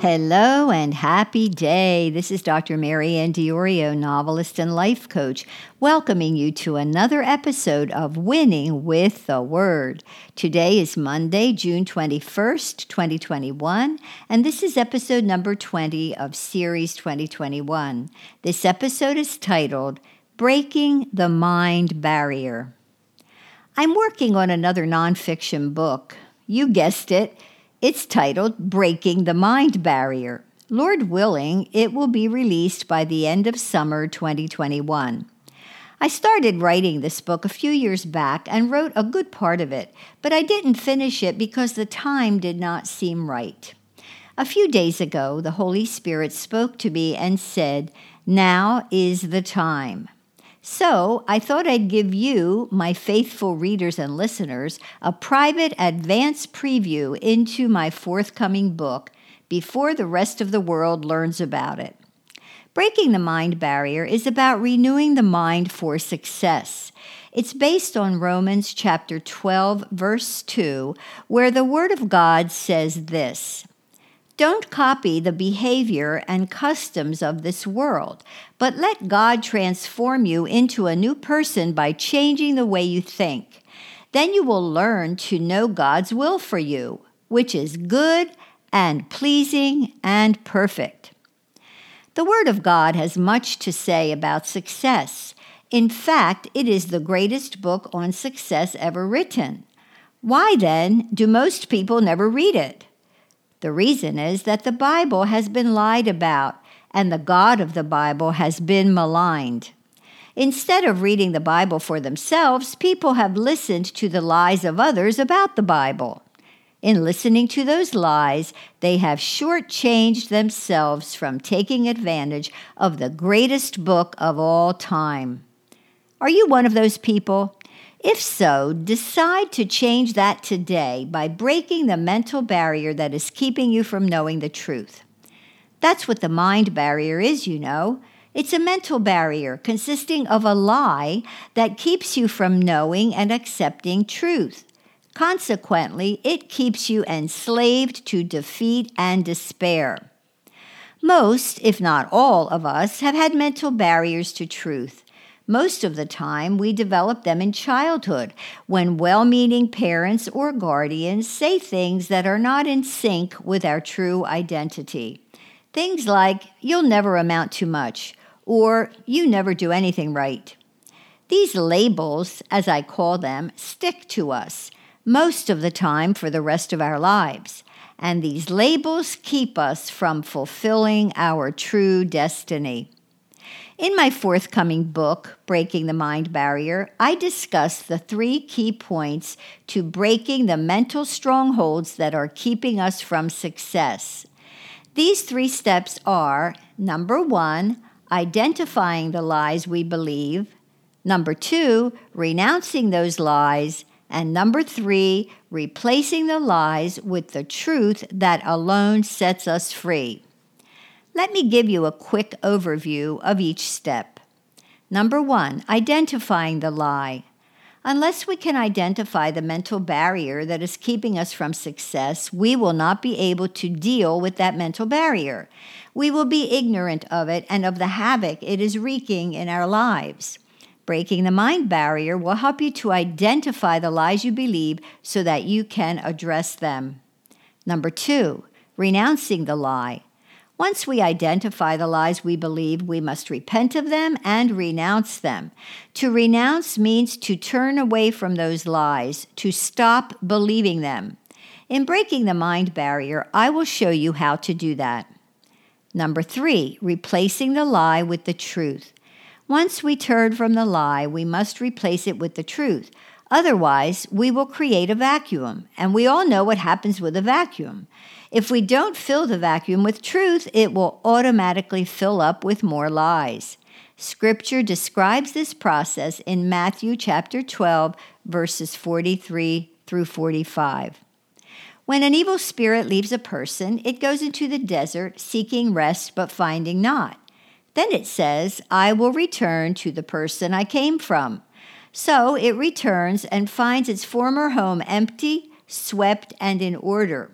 Hello and happy day. This is Dr. Mary Ann Diorio, novelist and life coach, welcoming you to another episode of Winning with the Word. Today is Monday, June 21st, 2021, and this is episode number 20 of Series 2021. This episode is titled Breaking the Mind Barrier. I'm working on another nonfiction book. You guessed it. It's titled Breaking the Mind Barrier. Lord willing, it will be released by the end of summer 2021. I started writing this book a few years back and wrote a good part of it, but I didn't finish it because the time did not seem right. A few days ago, the Holy Spirit spoke to me and said, Now is the time. So I thought I'd give you, my faithful readers and listeners, a private advance preview into my forthcoming book before the rest of the world learns about it. Breaking the Mind Barrier is about renewing the mind for success. It's based on Romans chapter 12, verse 2, where the Word of God says this don't copy the behavior and customs of this world, but let God transform you into a new person by changing the way you think. Then you will learn to know God's will for you, which is good and pleasing and perfect. The Word of God has much to say about success. In fact, it is the greatest book on success ever written. Why then do most people never read it? The reason is that the Bible has been lied about and the God of the Bible has been maligned. Instead of reading the Bible for themselves, people have listened to the lies of others about the Bible. In listening to those lies, they have shortchanged themselves from taking advantage of the greatest book of all time. Are you one of those people? If so, decide to change that today by breaking the mental barrier that is keeping you from knowing the truth. That's what the mind barrier is, you know. It's a mental barrier consisting of a lie that keeps you from knowing and accepting truth. Consequently, it keeps you enslaved to defeat and despair. Most, if not all, of us have had mental barriers to truth. Most of the time, we develop them in childhood when well meaning parents or guardians say things that are not in sync with our true identity. Things like, you'll never amount to much, or you never do anything right. These labels, as I call them, stick to us most of the time for the rest of our lives. And these labels keep us from fulfilling our true destiny. In my forthcoming book, Breaking the Mind Barrier, I discuss the three key points to breaking the mental strongholds that are keeping us from success. These three steps are number one, identifying the lies we believe, number two, renouncing those lies, and number three, replacing the lies with the truth that alone sets us free. Let me give you a quick overview of each step. Number one, identifying the lie. Unless we can identify the mental barrier that is keeping us from success, we will not be able to deal with that mental barrier. We will be ignorant of it and of the havoc it is wreaking in our lives. Breaking the mind barrier will help you to identify the lies you believe so that you can address them. Number two, renouncing the lie. Once we identify the lies we believe, we must repent of them and renounce them. To renounce means to turn away from those lies, to stop believing them. In breaking the mind barrier, I will show you how to do that. Number three, replacing the lie with the truth. Once we turn from the lie, we must replace it with the truth. Otherwise, we will create a vacuum, and we all know what happens with a vacuum. If we don't fill the vacuum with truth, it will automatically fill up with more lies. Scripture describes this process in Matthew chapter 12, verses 43 through 45. When an evil spirit leaves a person, it goes into the desert seeking rest but finding not. Then it says, I will return to the person I came from. So it returns and finds its former home empty, swept, and in order.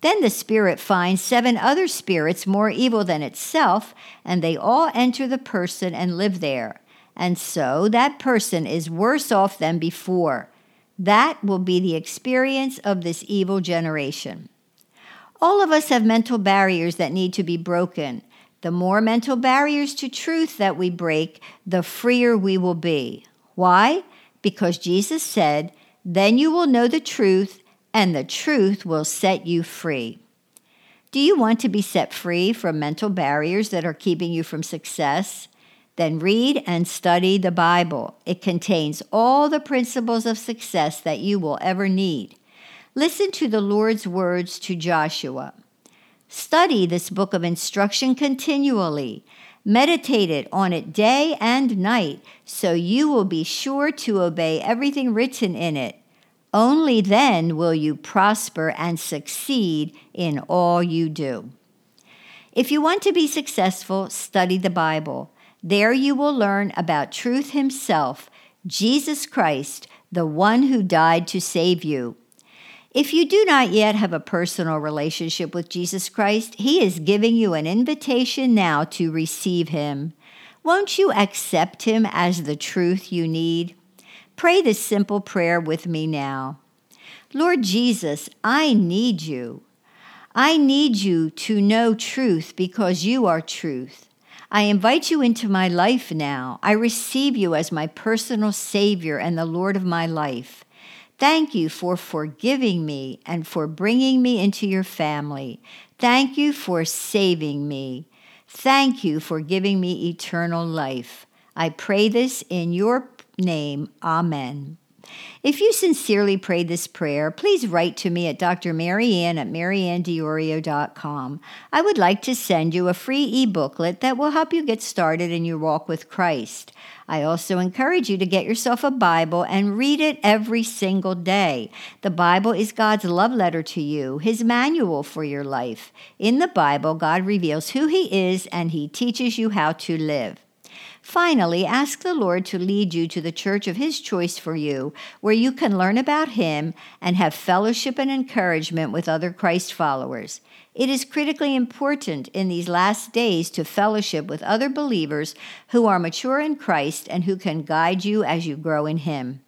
Then the spirit finds seven other spirits more evil than itself, and they all enter the person and live there. And so that person is worse off than before. That will be the experience of this evil generation. All of us have mental barriers that need to be broken. The more mental barriers to truth that we break, the freer we will be. Why? Because Jesus said, Then you will know the truth, and the truth will set you free. Do you want to be set free from mental barriers that are keeping you from success? Then read and study the Bible. It contains all the principles of success that you will ever need. Listen to the Lord's words to Joshua. Study this book of instruction continually. Meditate on it day and night, so you will be sure to obey everything written in it. Only then will you prosper and succeed in all you do. If you want to be successful, study the Bible. There you will learn about truth himself, Jesus Christ, the one who died to save you. If you do not yet have a personal relationship with Jesus Christ, He is giving you an invitation now to receive Him. Won't you accept Him as the truth you need? Pray this simple prayer with me now. Lord Jesus, I need you. I need you to know truth because you are truth. I invite you into my life now. I receive you as my personal Savior and the Lord of my life. Thank you for forgiving me and for bringing me into your family. Thank you for saving me. Thank you for giving me eternal life. I pray this in your name. Amen. If you sincerely prayed this prayer, please write to me at Dr. MaryAnn at maryanndiorio.com. I would like to send you a free e-booklet that will help you get started in your walk with Christ. I also encourage you to get yourself a Bible and read it every single day. The Bible is God's love letter to you, His manual for your life. In the Bible, God reveals who He is and He teaches you how to live. Finally, ask the Lord to lead you to the church of His choice for you, where you can learn about Him and have fellowship and encouragement with other Christ followers. It is critically important in these last days to fellowship with other believers who are mature in Christ and who can guide you as you grow in Him.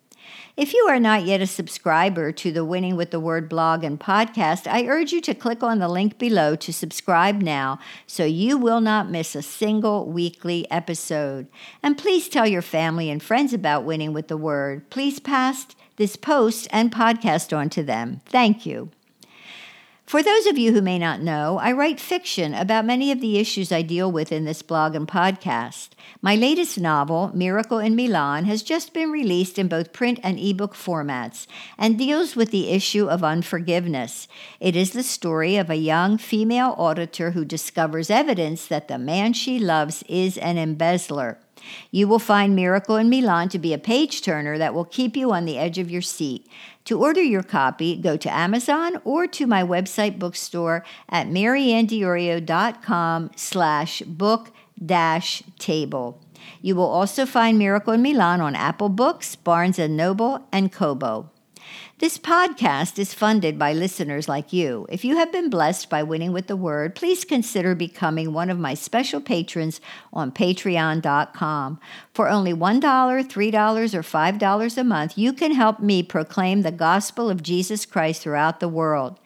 If you are not yet a subscriber to the Winning with the Word blog and podcast, I urge you to click on the link below to subscribe now so you will not miss a single weekly episode. And please tell your family and friends about Winning with the Word. Please pass this post and podcast on to them. Thank you. For those of you who may not know, I write fiction about many of the issues I deal with in this blog and podcast. My latest novel, Miracle in Milan, has just been released in both print and ebook formats and deals with the issue of unforgiveness. It is the story of a young female auditor who discovers evidence that the man she loves is an embezzler. You will find Miracle in Milan to be a page turner that will keep you on the edge of your seat. To order your copy, go to Amazon or to my website bookstore at maryanndiorio.com slash book dash table. You will also find Miracle in Milan on Apple Books, Barnes & Noble, and Kobo. This podcast is funded by listeners like you. If you have been blessed by winning with the word, please consider becoming one of my special patrons on patreon.com. For only $1, $3, or $5 a month, you can help me proclaim the gospel of Jesus Christ throughout the world.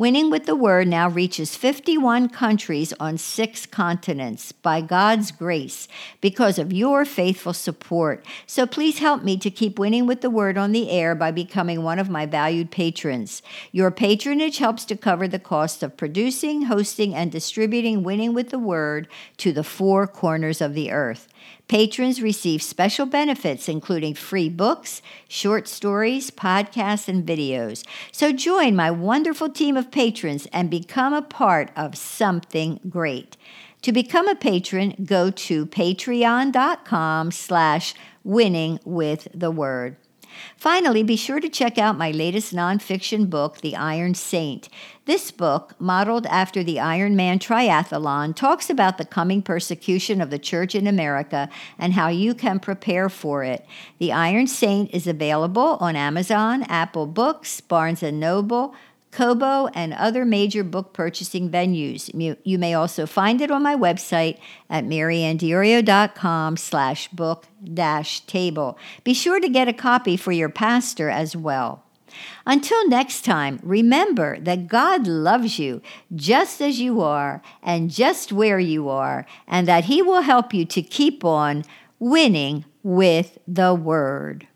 Winning with the Word now reaches 51 countries on six continents by God's grace because of your faithful support. So please help me to keep winning with the Word on the air by becoming one of my valued patrons. Your patronage helps to cover the cost of producing, hosting, and distributing Winning with the Word to the four corners of the earth. Patrons receive special benefits, including free books, short stories, podcasts, and videos. So join my wonderful team of patrons and become a part of something great. To become a patron, go to patreon.com slash winning with the word. Finally, be sure to check out my latest nonfiction book, The Iron Saint. This book, modeled after the Iron Man triathlon, talks about the coming persecution of the church in America and how you can prepare for it. The Iron Saint is available on Amazon, Apple Books, Barnes & Noble, Kobo, and other major book purchasing venues. You, may also find it on my website at maryanndiorio.com slash book dash table. Be sure to get a copy for your pastor as well. Until next time, remember that God loves you just as you are and just where you are, and that He will help you to keep on winning with the Word.